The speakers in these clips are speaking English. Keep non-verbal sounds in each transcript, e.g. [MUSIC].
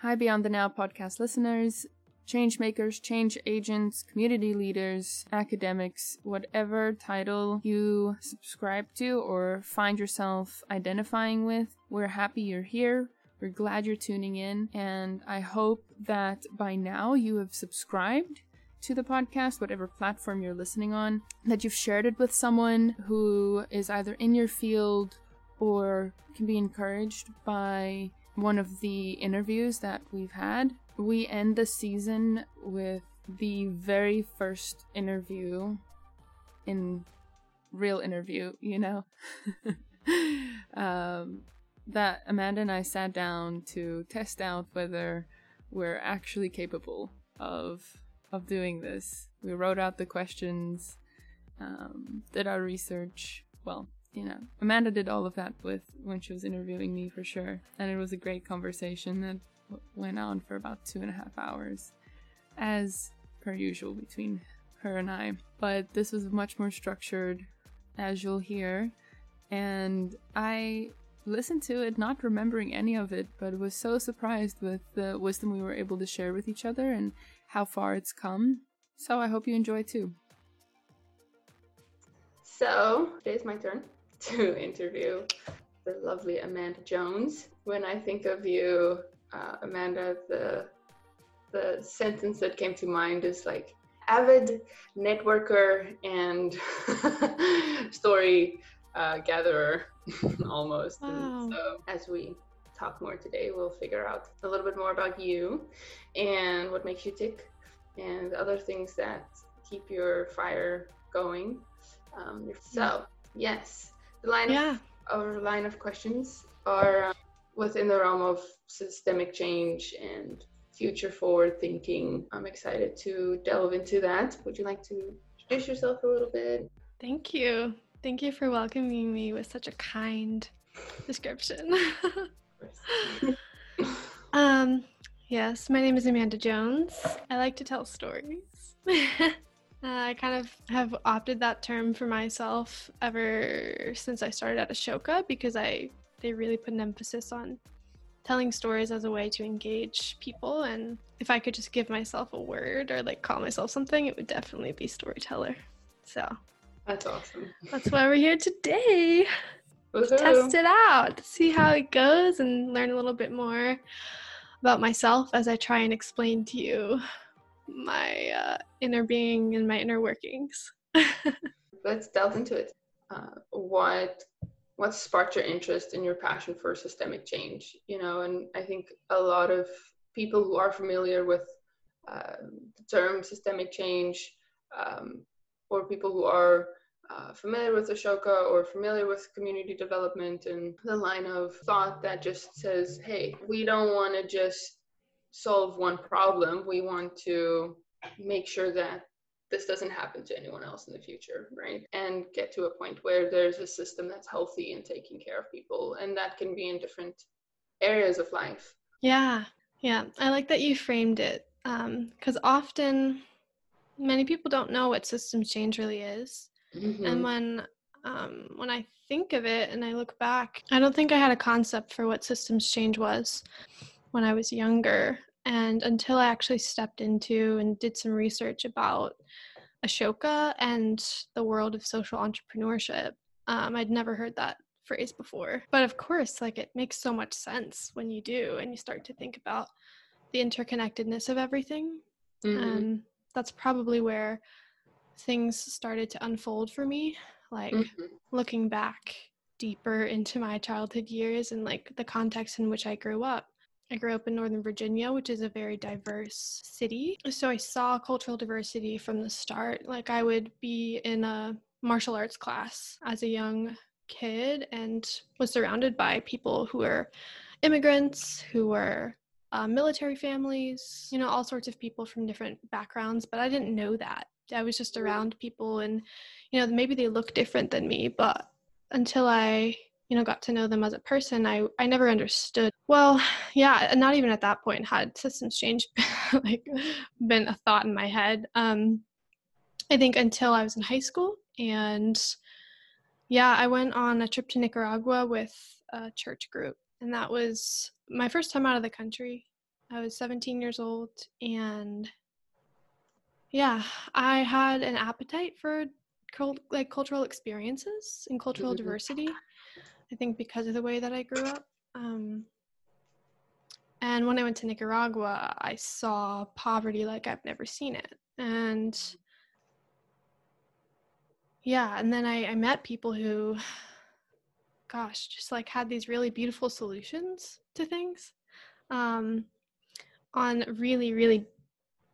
Hi, Beyond the Now podcast listeners, change makers, change agents, community leaders, academics, whatever title you subscribe to or find yourself identifying with. We're happy you're here. We're glad you're tuning in, and I hope that by now you have subscribed to the podcast, whatever platform you're listening on, that you've shared it with someone who is either in your field or can be encouraged by one of the interviews that we've had. We end the season with the very first interview in real interview, you know, [LAUGHS] um, that Amanda and I sat down to test out whether we're actually capable of of doing this. We wrote out the questions, um, did our research. Well, you know, Amanda did all of that with when she was interviewing me for sure, and it was a great conversation that went on for about two and a half hours, as per usual between her and I. But this was much more structured, as you'll hear, and I listened to it not remembering any of it, but was so surprised with the wisdom we were able to share with each other and how far it's come. So I hope you enjoy too. So today's my turn [LAUGHS] to interview the lovely Amanda Jones. When I think of you, uh, Amanda, the the sentence that came to mind is like avid networker and [LAUGHS] story uh, gatherer [LAUGHS] almost. Wow. So as we talk more today, we'll figure out a little bit more about you and what makes you tick and other things that keep your fire going. Um, so yes, the line Yeah. of our line of questions are uh, within the realm of systemic change and future forward thinking. I'm excited to delve into that. Would you like to introduce yourself a little bit? Thank you. Thank you for welcoming me with such a kind description. [LAUGHS] um, yes, my name is Amanda Jones. I like to tell stories. [LAUGHS] uh, I kind of have opted that term for myself ever since I started at Ashoka because I they really put an emphasis on telling stories as a way to engage people and if I could just give myself a word or like call myself something, it would definitely be storyteller. So That's awesome. that's why we're here today. Woohoo. Test it out, see how it goes, and learn a little bit more about myself as I try and explain to you my uh, inner being and my inner workings. [LAUGHS] Let's delve into it. Uh, what what sparked your interest and your passion for systemic change? You know, and I think a lot of people who are familiar with uh, the term systemic change, um, or people who are uh, familiar with Ashoka or familiar with community development and the line of thought that just says, hey, we don't want to just solve one problem. We want to make sure that this doesn't happen to anyone else in the future, right? And get to a point where there's a system that's healthy and taking care of people. And that can be in different areas of life. Yeah, yeah. I like that you framed it because often many people don't know what systems change really is. Mm-hmm. And when um, when I think of it and I look back, I don't think I had a concept for what systems change was when I was younger. And until I actually stepped into and did some research about Ashoka and the world of social entrepreneurship, um, I'd never heard that phrase before. But of course, like it makes so much sense when you do and you start to think about the interconnectedness of everything. Mhm. And that's probably where things started to unfold for me. Like Mhm. looking back deeper into my childhood years and like the context in which I grew up. I grew up in Northern Virginia, which is a very diverse city. So I saw cultural diversity from the start. Like I would be in a martial arts class as a young kid and was surrounded by people who were immigrants, who were uh, military families, you know, all sorts of people from different backgrounds. But I didn't know that. I was just around people and, you know, maybe they look different than me, but until I, you know, got to know them as a person, I, I never understood. Well, [SIGHS] yeah, not even at that point had systems change [LAUGHS] like been a thought in my head. Um, I think until I was in high school and yeah, I went on a trip to Nicaragua with a church group and that was my first time out of the country I was 17 years old, and yeah, I had an appetite for cult- like cultural experiences and cultural Mhm. diversity. I think because of the way that I grew up. Um, and when I went to Nicaragua, I saw poverty like I've never seen it. And yeah, and then I, I met people who, gosh, just like had these really beautiful solutions to things um, on really, really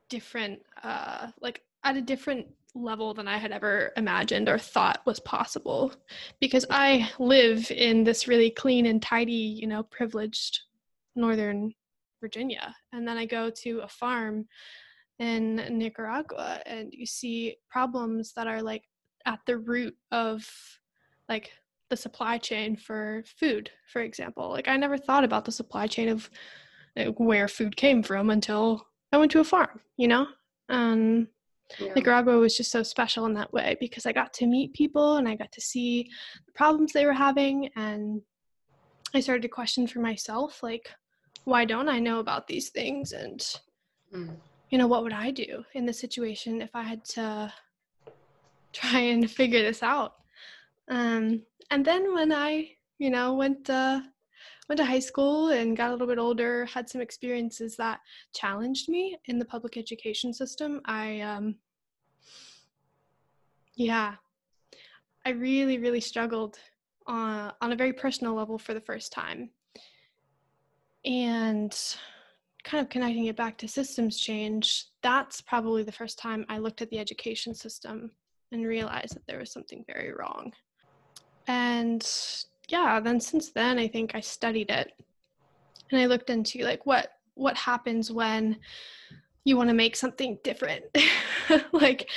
different, uh, like at a different level than I had ever imagined or thought was possible. Because I live in this really clean and tidy, you know, privileged northern Virginia. And then I go to a farm in Nicaragua and you see problems that are like at the root of like the supply chain for food, for example. Like I never thought about the supply chain of like, where food came from until I went to a farm, you know? Um, Yeah. Nicaragua was just so special in that way because I got to meet people and I got to see the problems they were having and I started to question for myself like why don't I know about these things and Mm. you know what would I do in this situation if I had to try and [LAUGHS] figure this out um and then when I you know went uh went to high school and got a little bit older had some experiences that challenged me in the public education system i um yeah. I really really struggled on on a very personal level for the first time. And kind of connecting it back to systems change that's probably the first time i looked at the education system and realized that there was something very wrong. And yeah then since then i think i studied it. And i looked into like what what happens when you want to make something different. [LAUGHS] Like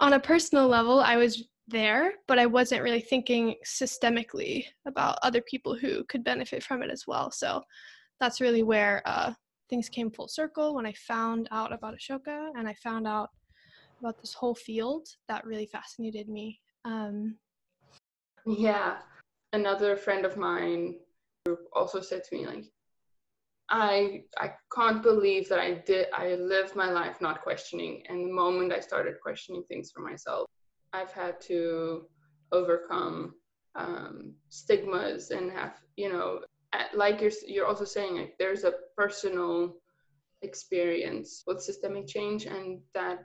on a personal level i was there but i wasn't really thinking systemically about other people who could benefit from it as well. So that's really where uh, things came full circle when i found out about ashoka and i found out about this whole field that really fascinated me. Um, Yeah. Another friend of mine also said to me like I I can't believe that I did I lived my life not questioning. And the moment I started questioning things for myself I've had to overcome um, stigmas and have you know at- like you're you're also saying like there's a personal experience with systemic change and that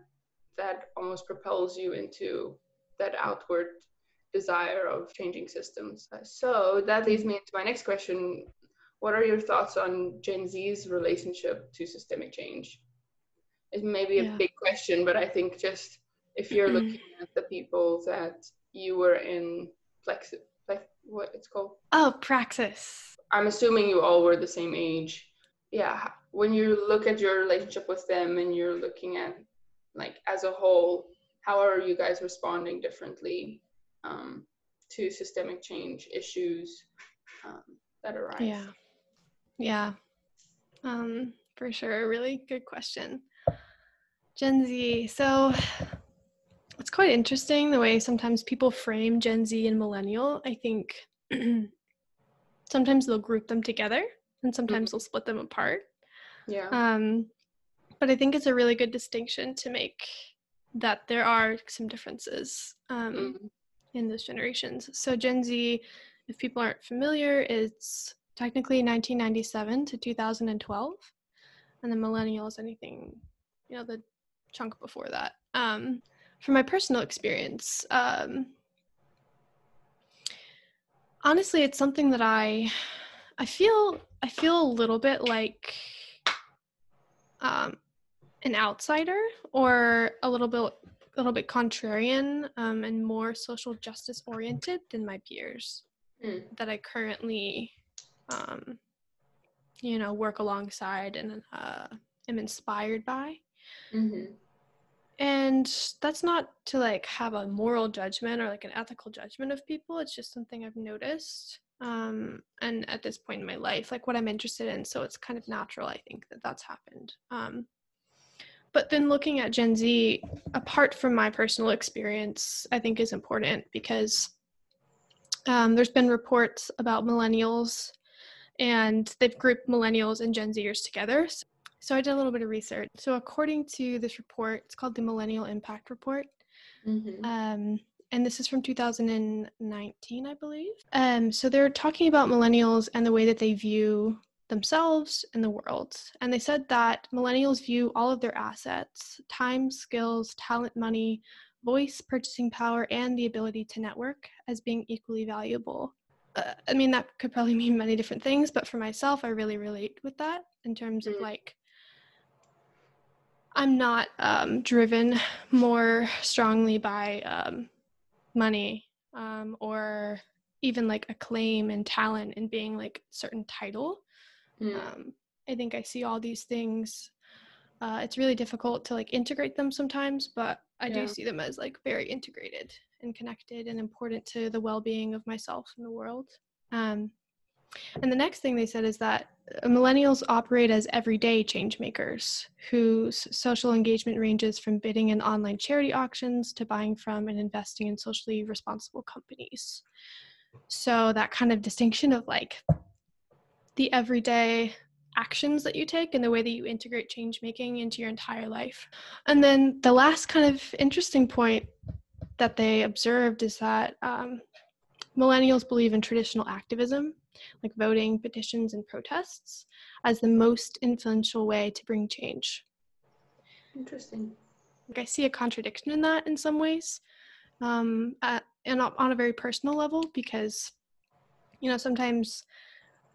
that almost propels you into that outward desire of changing systems. Uh, So that leads me into my next question. What are your thoughts on Gen Z's relationship to systemic change? It may be a Yeah. big question, but I think just if you're [CLEARS THROAT] looking at the people that you were in flex, flex what it's called. oh praxis I'm assuming you all were the same age. Yeah, when you look at your relationship with them and you're looking at like as a whole, how are you guys responding differently um, to systemic change issues um, that arise? Yeah. Yeah. Um, for sure. A really good question. Gen Z. So it's quite interesting the way sometimes people frame Gen Z and millennial. I think [CLEARS THROAT] sometimes they'll group them together and sometimes they'll split them apart. Yeah. Um, but I think it's a really good distinction to make that there are some differences um, Mhm. In those generations. So Gen Z, if people aren't familiar, it's technically 1997 to 2012, and the millennials anything, you know, the chunk before that. Um, from my personal experience, um, honestly, it's something that I, I feel, I feel a little bit like um, an outsider or a little bit little bit contrarian um, and more social justice oriented than my peers Mm. that I currently, um, you know, work alongside and uh, am inspired by. Mhm. And that's not to like have a moral judgment or like an ethical judgment of people. It's just something I've noticed. Um, and at this point in my life, like what I'm interested in. So it's kind of natural, I think, that that's happened. Um, but then looking at Gen Z, apart from my personal experience, I think is important because um, there's been reports about millennials and they've grouped millennials and Gen Zers together. So I did a little bit of research. So according to this report, it's called the Millennial Impact Report. Mm-hmm. Um, and this is from 2019, I believe. Um, so they're talking about millennials and the way that they view themselves and the world. And they said that millennials view all of their assets time, skills, talent, money, voice, purchasing power, and the ability to network as being equally valuable. Uh, I mean, that could probably [LAUGHS] mean many different things, but for myself, I really relate with that in terms of Mm. like, I'm not um, driven [SIGHS] more strongly by um, money um, or even like acclaim and talent and being like certain title. Mm. Um, I think I see all these things. Uh, it's really difficult to like integrate them sometimes, but I Yeah. do see them as like very integrated and connected and important to the well-being of myself and the world. Um, and the next thing they said is that uh, millennials operate as everyday change makers whose social engagement ranges from bidding in online charity auctions to buying from and investing in socially responsible companies. So that kind of distinction of like the everyday actions that you take and the way that you integrate change making into your entire life. And then the last kind of interesting point that they observed is that um, millennials believe in traditional activism, like voting, petitions, and protests, as the most influential way to bring change. Interesting. Like I see a contradiction in that in some ways, um, at, and on on a very personal level because, you know, sometimes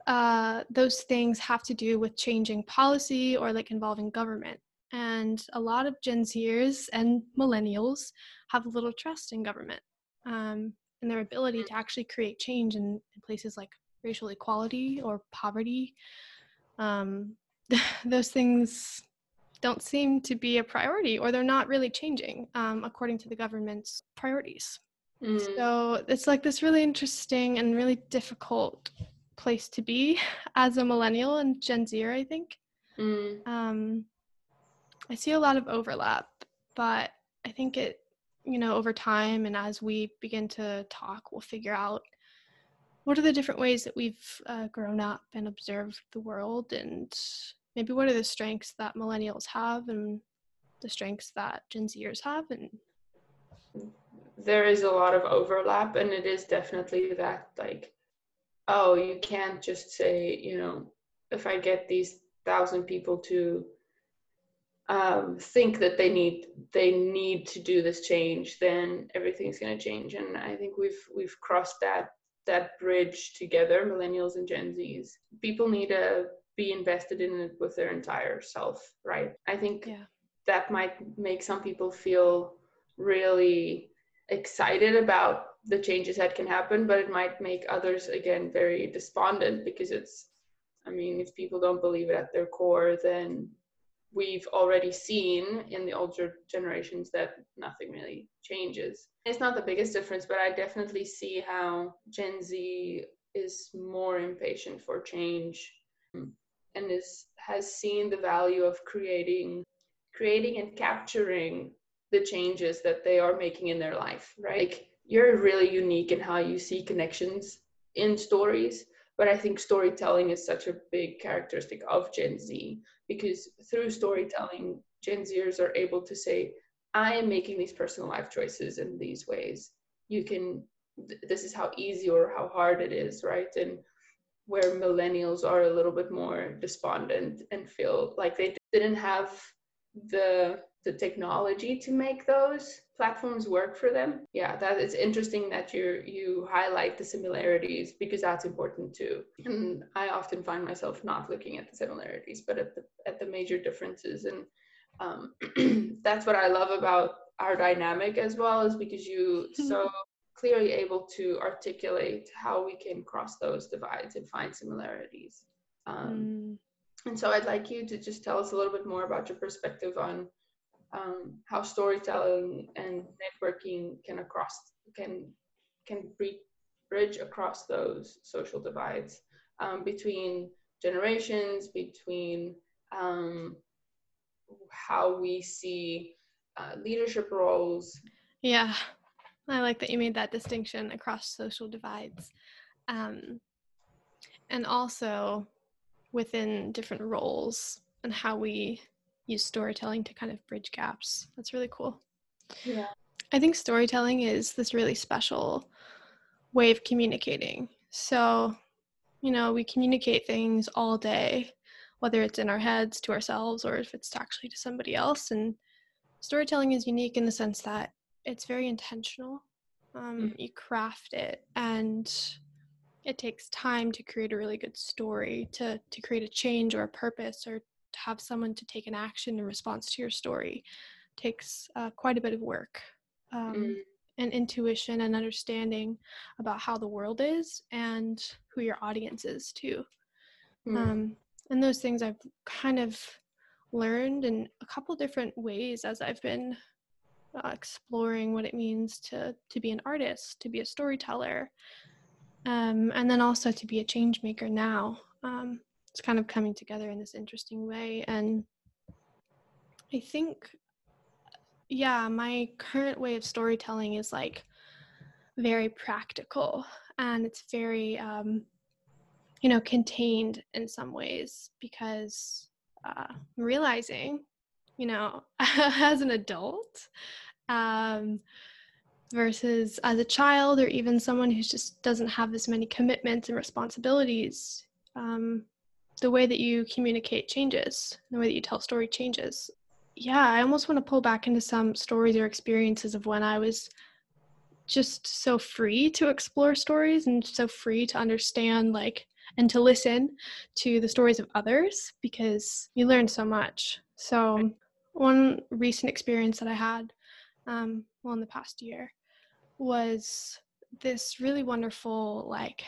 uh, those things have to do with changing policy or like involving government. And a lot of Gen Zers and millennials have little trust in government um, and their ability to actually create change in, in places like racial equality or poverty. Um, [LAUGHS] those things don't seem to be a priority or they're not really changing um, according to the government's priorities. Mm. So it's like this really interesting and really difficult place to be [LAUGHS] as a millennial and Gen Zer, I think. Mm. Um, I see a lot of overlap, but I think it, you know, over time and as we begin to talk, we'll figure out what are the different ways that we've uh, grown up and observed the world, and maybe what are the strengths that millennials have and the strengths that Gen Zers have, and there is a lot of overlap and it is definitely that like oh you can't just say you know if i get these thousand people to um, think that they need they need to do this change then everything's going to change. And i think we've we've crossed that that bridge together millennials and gen z's. People need to be invested in it with their entire self right? I think yeah, that might make some people feel really excited about the changes that can happen, but it might make others again very despondent because it's, I mean, if people don't believe it at their core, then we've already seen in the older generations that nothing really changes. It's not the biggest difference, but I definitely see how Gen Z is more impatient for change and is has seen the value of creating creating and capturing the changes that they are making in their life, right? Like, you're really unique in how you see connections in stories, but I think storytelling is such a big characteristic of Gen Z because through storytelling, Gen Zers are able to say, I am making these personal life choices in these ways. You can, th- this is how easy or how hard it is, right? And where millennials are a little bit more despondent and feel like they didn't have the the technology to make those platforms work for them. Yeah that is interesting that you you highlight the similarities because that's important too. And i often find myself not looking at the similarities but at the at the major differences. And um, [CLEARS THROAT] that's what i love about our dynamic as well is because you so clearly able to articulate how we can cross those divides and find similarities. Um, Mm, and so I'd like you to just tell us a little bit more about your perspective on um, how storytelling and networking can across can can bridge across those social divides um, between generations, between um, how we see uh, leadership roles. yeah, I like that you made that distinction across social divides, um, and also within different roles and how we use storytelling to kind of bridge gaps. That's really cool. Yeah. I think storytelling is this really special way of communicating. So, you know, we communicate things all day, whether it's in our heads to ourselves or if it's actually to somebody else. And storytelling is unique in the sense that it's very intentional. Um, mm. You craft it, and it takes time to create a really good story, to to create a change or a purpose, or to have someone to take an action in response to your story. Takes uh, quite a bit of work. Um, mm and intuition and understanding about how the world is and who your audience is too. Mm. Um, and those things I've kind of learned in a couple different ways as I've been uh, exploring what it means to to be an artist, to be a storyteller, um, and then also to be a change maker. Now, um, it's kind of coming together in this interesting way, and I think yeah, my current way of storytelling is like very practical and it's very um you know contained in some ways because uh realizing you know [LAUGHS] as an adult um versus as a child or even someone who just doesn't have as many commitments and responsibilities um the way that you communicate changes the way that you tell story changes yeah, I almost want to pull back into some stories or experiences of when I was just so free to explore stories and so free to understand like and to listen to the stories of others because you learn so much. So one recent experience that I had um well in the past year was this really wonderful like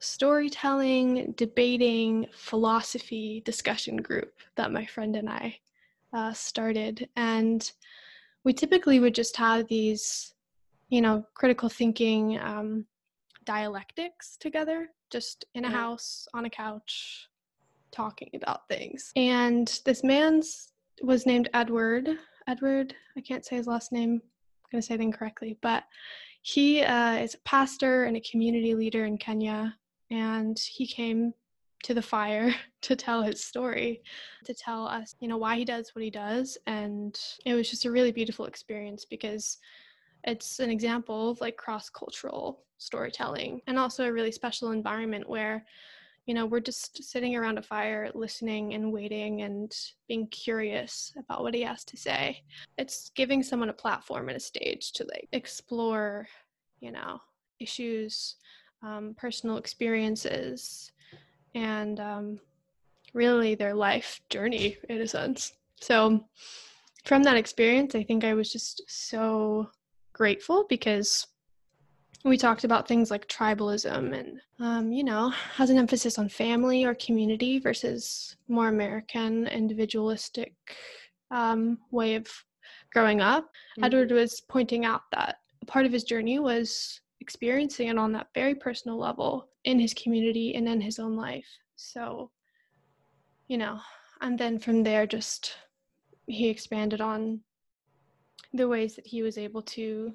storytelling, debating, philosophy discussion group that my friend and I uh, started. And we typically would just have these, you know, critical thinking um, dialectics together, just in a yeah. house, on a couch, talking about things. And this man's was named Edward. Edward, I can't say his last name. I'm going to say it incorrectly, but he uh, is a pastor and a community leader in Kenya. And he came to the fire [LAUGHS] to tell his story, to tell us, you know, why he does what he does. And it was just a really beautiful experience because it's an example of like cross cultural storytelling and also a really special environment where, you know, we're just sitting around a fire, listening and waiting and being curious about what he has to say. It's giving someone a platform and a stage to like explore, you know, issues, um, personal experiences and um, really their life journey in a sense. So, from that experience, I think I was just so grateful because we talked about things like tribalism and, um, you know, has an emphasis on family or community versus more American individualistic um, way of growing up. Mm-hmm. Edward was pointing out that part of his journey was experiencing it on that very personal level in his community and in his own life. So, you know, and then from there, just he expanded on the ways that he was able to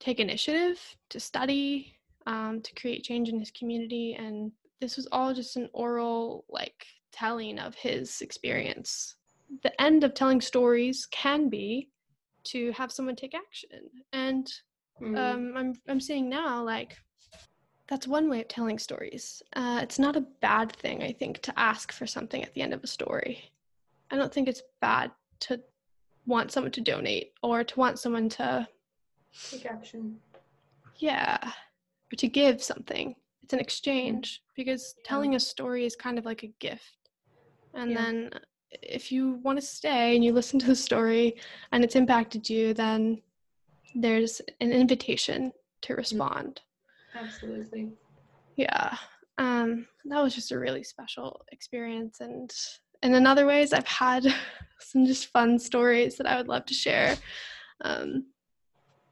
take initiative, to study, um, to create change in his community. And this was all just an oral, like, telling of his experience. The end of telling stories can be to have someone take action. And mm. um, I'm, I'm seeing now, like, that's one way of telling stories. Uh, it's not a bad thing, I think, to ask for something at the end of a story. I don't think it's bad to want someone to donate or to want someone to take action. Yeah, or to give something. It's an exchange because yeah. telling a story is kind of like a gift. And yeah. then if you want to stay and you listen to the story and it's impacted you, then there's an invitation to mm. respond. Absolutely. Yeah. Um, that was just a really special experience. And, and in other ways, I've had [LAUGHS] some just fun stories that I would love to share. Um,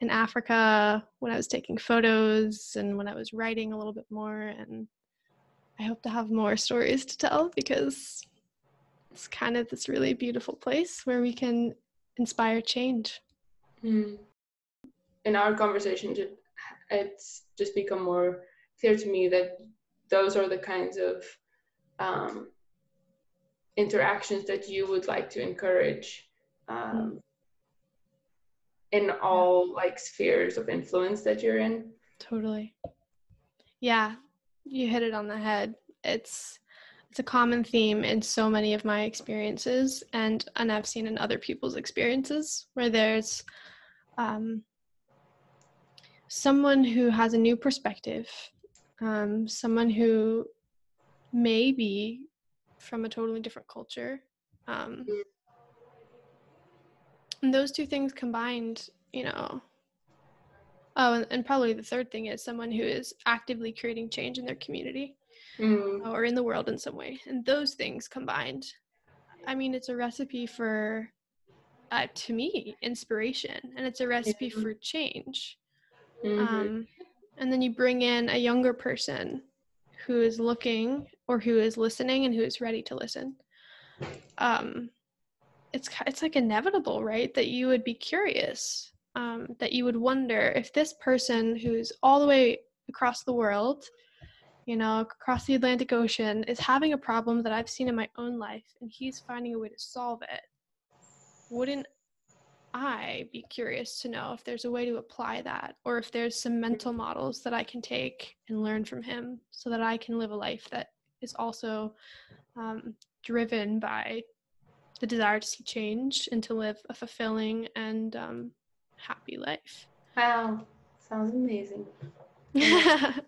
in Africa, when I was taking photos and when I was writing a little bit more. And I hope to have more stories to tell because it's kind of this really beautiful place where we can inspire change. Mm. In our conversation, it's just become more clear to me that those are the kinds of um, interactions that you would like to encourage um, in all like spheres of influence that you're in Totally. Yeah, you hit it on the head. It's it's a common theme in so many of my experiences and and I've seen in other people's experiences where there's um, someone who has a new perspective, um, someone who may be from a totally different culture. Um, and those two things combined, you know, Oh, and, and probably the third thing is someone who is actively creating change in their community Mm. or in the world in some way. And those things combined, I mean, it's a recipe for, uh, to me, inspiration, and it's a recipe Yeah. for change. Mhm. Um, and then you bring in a younger person who is looking or who is listening and who is ready to listen. Um, it's it's like inevitable, right? That you would be curious, um, that you would wonder if this person who's all the way across the world, you know, across the Atlantic Ocean, is having a problem that I've seen in my own life, and he's finding a way to solve it. Wouldn't I be curious to know if there's a way to apply that, or if there's some mental models that I can take and learn from him so that I can live a life that is also um, driven by the desire to see change and to live a fulfilling and um, happy life. Wow, sounds amazing. [LAUGHS]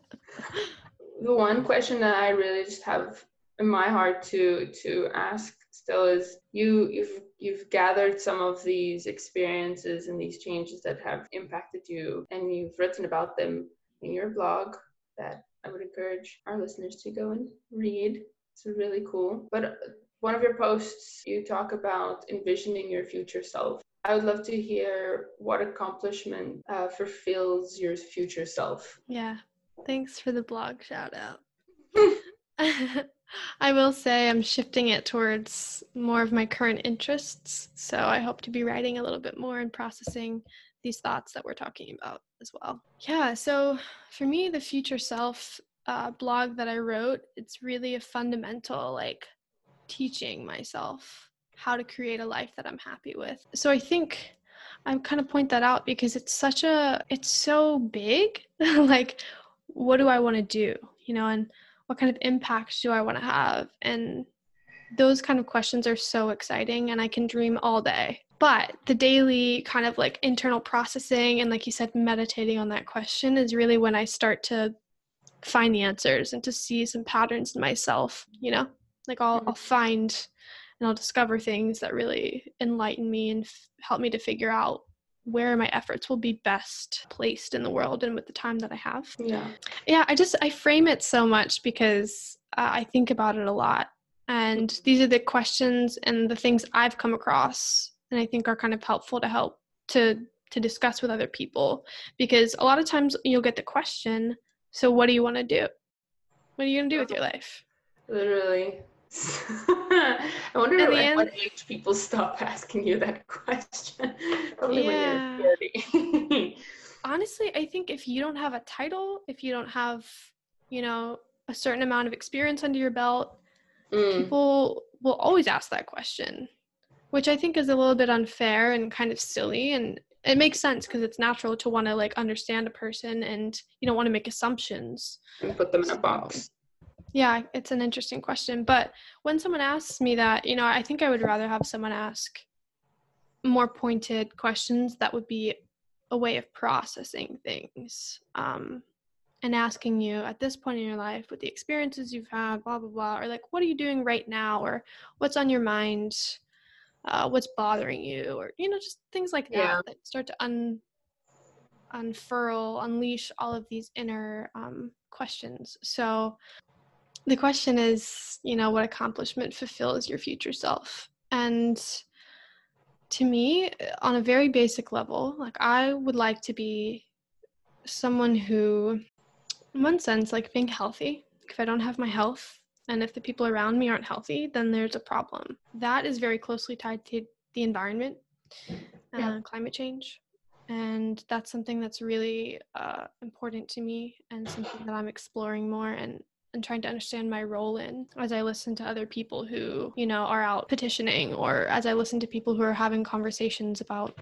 The one question that I really just have in my heart to to ask still is you you've you've gathered some of these experiences and these changes that have impacted you and you've written about them in your blog that I would encourage our listeners to go and read. It's really cool. But one of your posts you talk about envisioning your future self. I would love to hear what accomplishment uh, fulfills your future self. yeah. Thanks for the blog shout out. [LAUGHS] I will say I'm shifting it towards more of my current interests. So I hope to be writing a little bit more and processing these thoughts that we're talking about as well. Yeah. So for me, the future self uh, blog that I wrote, it's really a fundamental like teaching myself how to create a life that I'm happy with. So I think I kind of point that out because it's such a, it's so big. [LAUGHS] like, what do I want to do? You know, and what kind of impact do I want to have? And those kind of questions are so exciting and I can dream all day. But the daily kind of like internal processing and, like you said, meditating on that question is really when I start to find the answers and to see some patterns in myself, you know? Like I'll, mm-hmm. I'll find and I'll discover things that really enlighten me and f- help me to figure out where my efforts will be best placed in the world and with the time that I have. Yeah. Yeah, I just I frame it so much because uh, I think about it a lot, and these are the questions and the things I've come across, and I think are kind of helpful to help to to discuss with other people because a lot of times you'll get the question, so what do you want to do? What are you gonna do with your life? Literally. [LAUGHS] I wonder At what age people stop [LAUGHS] asking you that question. [LAUGHS] Probably Yeah. when you're 30. honestly, I think if you don't have a title, if you don't have, you know, a certain amount of experience under your belt, Mm, people will always ask that question, which I think is a little bit unfair and kind of silly. And it makes sense because it's natural to want to like understand a person and you don't want to make assumptions. and put them in a box. Yeah, it's an interesting question. But when someone asks me that, you know, I think I would rather have someone ask more pointed questions that would be a way of processing things um, and asking you at this point in your life with the experiences you've had, blah, blah, blah, or like, what are you doing right now? Or what's on your mind? Uh, what's bothering you? Or, you know, just things like that Yeah. that start to un- unfurl, unleash all of these inner um, questions. So, the question is, you know, what accomplishment fulfills your future self? And to me, on a very basic level, like I would like to be someone who, in one sense, like being healthy. If I don't have my health and if the people around me aren't healthy, then there's a problem. That is very closely tied to the environment, uh, Yeah. climate change. And that's something that's really uh, important to me and something that I'm exploring more and and trying to understand my role in as I listen to other people who, you know, are out petitioning or as I listen to people who are having conversations about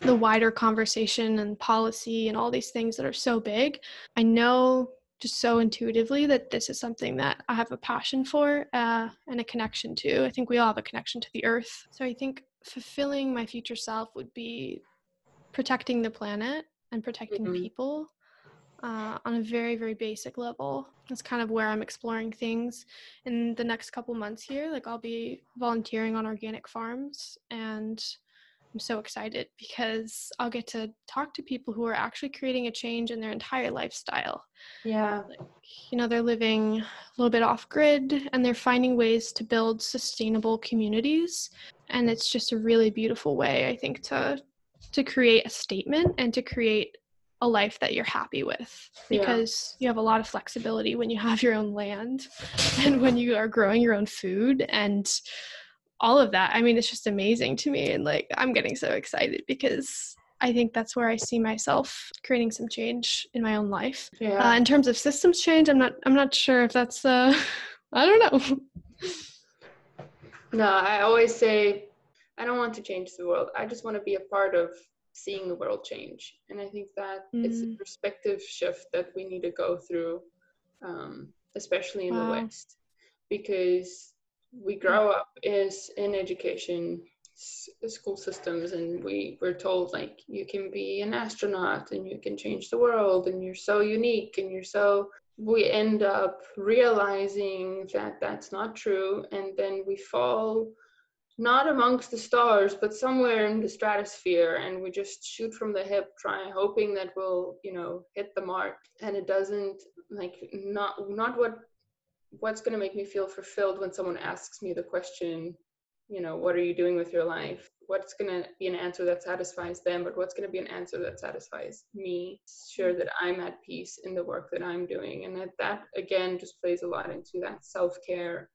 the wider conversation and policy and all these things that are so big. I know just so intuitively that this is something that I have a passion for uh, and a connection to. I think we all have a connection to the earth. So I think fulfilling my future self would be protecting the planet and protecting mm-hmm. people uh, on a very, very basic level. That's kind of where I'm exploring things in the next couple months here. Like, I'll be volunteering on organic farms and I'm so excited because I'll get to talk to people who are actually creating a change in their entire lifestyle. Yeah. Like, you know, they're living a little bit off grid and they're finding ways to build sustainable communities. And it's just a really beautiful way, I think, to to create a statement and to create a life that you're happy with because yeah. you have a lot of flexibility when you have your own land [LAUGHS] and when you are growing your own food and all of that. I mean, it's just amazing to me. And like, I'm getting so excited because I think that's where I see myself creating some change in my own life. Yeah. Uh, in terms of systems change, I'm not, I'm not sure if that's, uh, [LAUGHS] I don't know. No, I always say, I don't want to change the world. I just want to be a part of seeing the world change. And I think that mm. it's a mm. perspective shift that we need to go through, um, especially in wow. the West, because we grow up is in education school systems and we were told like you can be an astronaut and you can change the world and you're so unique and you're so we end up realizing that that's not true and then we fall not amongst the stars but somewhere in the stratosphere and we just shoot from the hip trying hoping that we'll you know hit the mark. And it doesn't like not not what what's going to make me feel fulfilled when someone asks me the question you know what are you doing with your life? What's going to be an answer that satisfies them but what's going to be an answer that satisfies me sure that i'm at peace in the work that i'm doing? And that that again just plays a lot into that self-care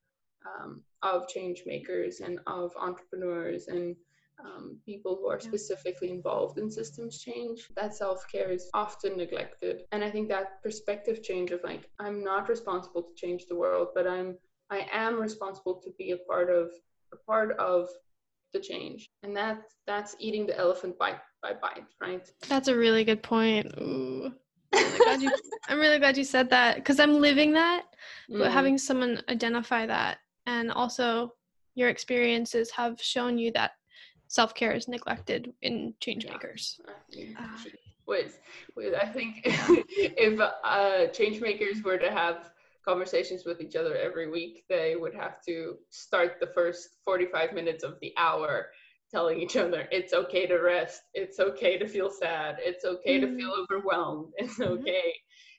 um, of change makers and of entrepreneurs and um, people who are specifically involved in systems change, that self care is often neglected. And I think that perspective change of like, I'm not responsible to change the world, but I'm I am responsible to be a part of a part of the change. And that that's eating the elephant bite by bite, right? That's a really good point. Ooh. I'm really glad you, [LAUGHS] I'm really glad you said that because I'm living that, but mm. having someone identify that and also your experiences have shown you that self care is neglected in change makers. Yeah. Uh, I think [LAUGHS] if uh, change makers were to have conversations with each other every week, they would have to start the first 45 minutes of the hour telling each other it's okay to rest, it's okay to feel sad, it's okay mm-hmm. to feel overwhelmed, [LAUGHS] it's mm-hmm. okay,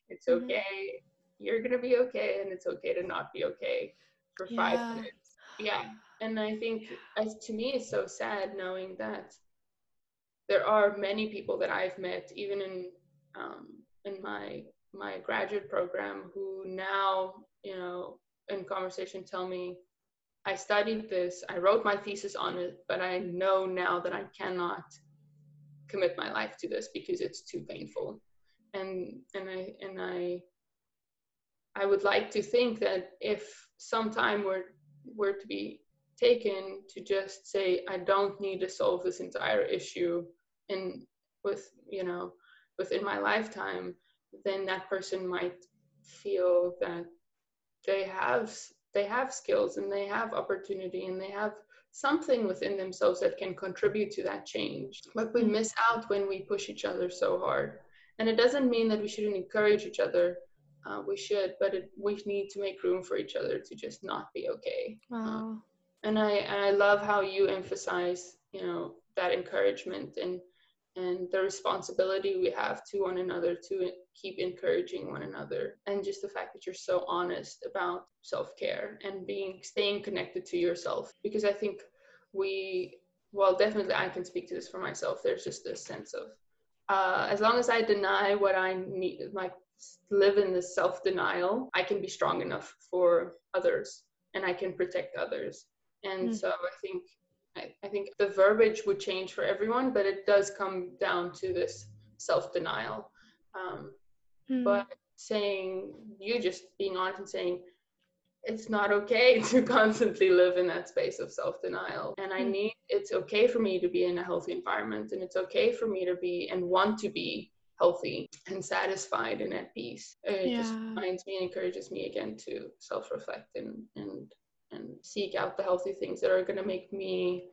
it's mm-hmm. okay, you're gonna be okay, and it's okay to not be okay for five yeah. minutes. Yeah and I think as to me it's so sad knowing that there are many people that I've met even in um, in my my graduate program who now you know in conversation tell me I studied this I wrote my thesis on it but I know now that I cannot commit my life to this because it's too painful and and I and I I would like to think that if sometime were were to be taken to just say i don't need to solve this entire issue in with you know within my lifetime then that person might feel that they have they have skills and they have opportunity and they have something within themselves that can contribute to that change. But we miss out when we push each other so hard. And it doesn't mean that we shouldn't encourage each other uh, we should but it, we need to make room for each other to just not be okay. Wow. Uh, and I and I love how you emphasize you know that encouragement and and the responsibility we have to one another to keep encouraging one another. And just the fact that you're so honest about self-care and being staying connected to yourself. Because i think we well definitely i can speak to this for myself. There's just this sense of uh, as long as i deny what i need like live in this self-denial i can be strong enough for others and i can protect others and mm. so I think I, I think the verbiage would change for everyone, but it does come down to this self denial. Um, mm. But saying you just being honest and saying it's not okay [LAUGHS] to constantly live in that space of self-denial and i mm. need it's okay for me to be in a healthy environment and it's okay for me to be and want to be healthy and satisfied and at peace. It yeah. just reminds me and encourages me again to self-reflect and and and seek out the healthy things that are going to make me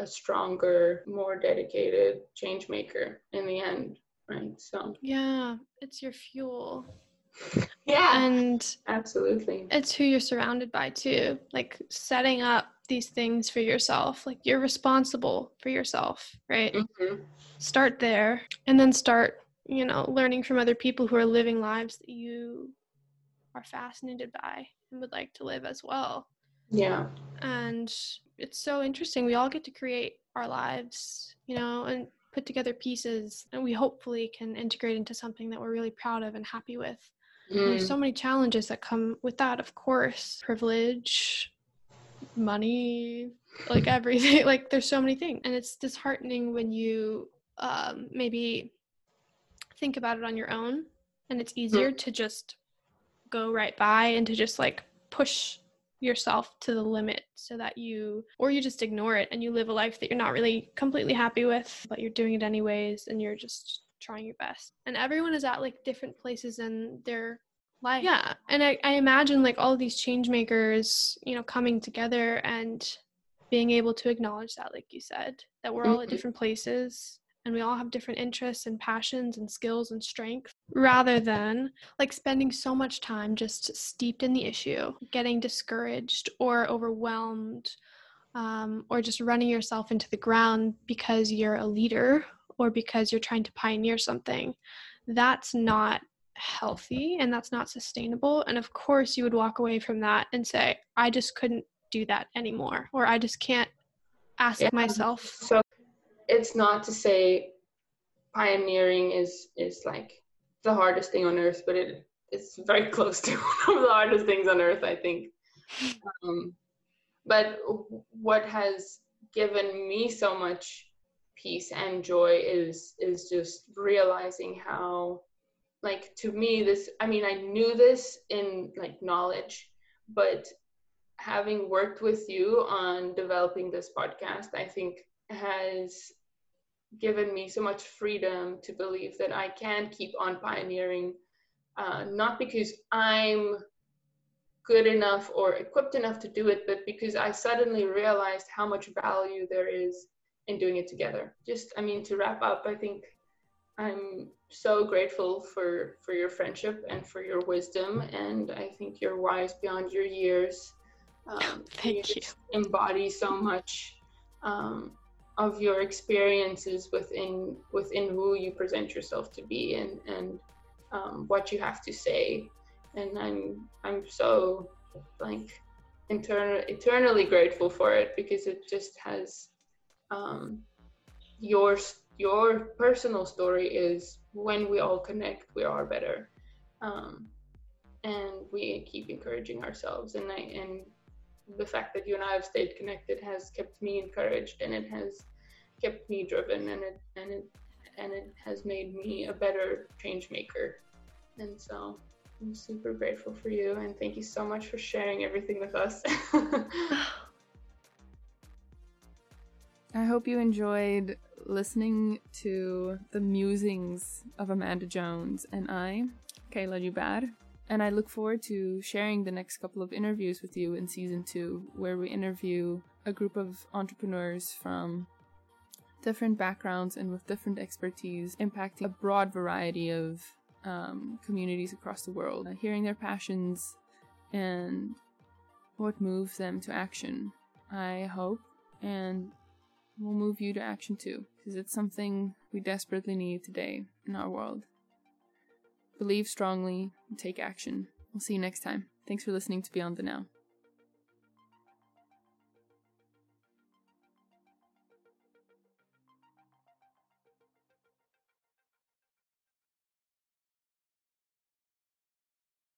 a stronger more dedicated change maker in the end right? So. Yeah it's your fuel. [LAUGHS] Yeah and absolutely. it's who you're surrounded by too like setting up these things for yourself like you're responsible for yourself right? Mm-hmm. start there and then start you know learning from other people who are living lives that you are fascinated by and would like to live as well yeah and it's so interesting we all get to create our lives you know and put together pieces and we hopefully can integrate into something that we're really proud of and happy with Mm. There's so many challenges that come with that, of course. Privilege, money, like [LAUGHS] everything. like there's so many things. And it's disheartening when you um, maybe think about it on your own and it's easier mm. to just go right by and to just like push yourself to the limit so that you or you just ignore it and you live a life that you're not really completely happy with but you're doing it anyways and you're just trying your best. And everyone is at like different places in their life. Yeah. And I, I imagine like all of these change makers, you know, coming together and being able to acknowledge that, like you said, that we're all at mm-hmm. different places and we all have different interests and passions and skills and strengths rather than like spending so much time just steeped in the issue, getting discouraged or overwhelmed. Um, or just running yourself into the ground because you're a leader or because you're trying to pioneer something, that's not healthy and that's not sustainable. And of course, you would walk away from that and say, I just couldn't do that anymore, or I just can't ask yeah. myself. So it's not to say pioneering is is like the hardest thing on earth, but it it's very [LAUGHS] close to one of the hardest things on earth, I think. Um, but what has given me so much peace and joy is is just realizing how like to me this i mean i knew this in like knowledge but having worked with you on developing this podcast i think has given me so much freedom to believe that i can keep on pioneering uh, not because i'm good enough or equipped enough to do it but because i suddenly realized how much value there is in doing it together. Just, I mean, to wrap up, I think I'm so grateful for for your friendship and for your wisdom, and I think you're wise beyond your years. Um, [LAUGHS] Thank you. Embody so much um, of your experiences within within who you present yourself to be, and and um, what you have to say. And I'm I'm so like internal eternally grateful for it because it just has um, your your personal story is when we all connect, we are better, um, and we keep encouraging ourselves. And I and the fact that you and I have stayed connected has kept me encouraged, and it has kept me driven, and it and it and it has made me a better change maker. And so I'm super grateful for you, and thank you so much for sharing everything with us. [LAUGHS] I hope you enjoyed listening to the musings of Amanda Jones and I, Kayla Jubad. And I look forward to sharing the next couple of interviews with you in season two, where we interview a group of entrepreneurs from different backgrounds and with different expertise, impacting a broad variety of um, communities across the world, uh, hearing their passions and what moves them to action. I hope and will move you to action too, because it's something we desperately need today in our world. Believe strongly and take action. We'll see you next time. Thanks for listening to Beyond the Now.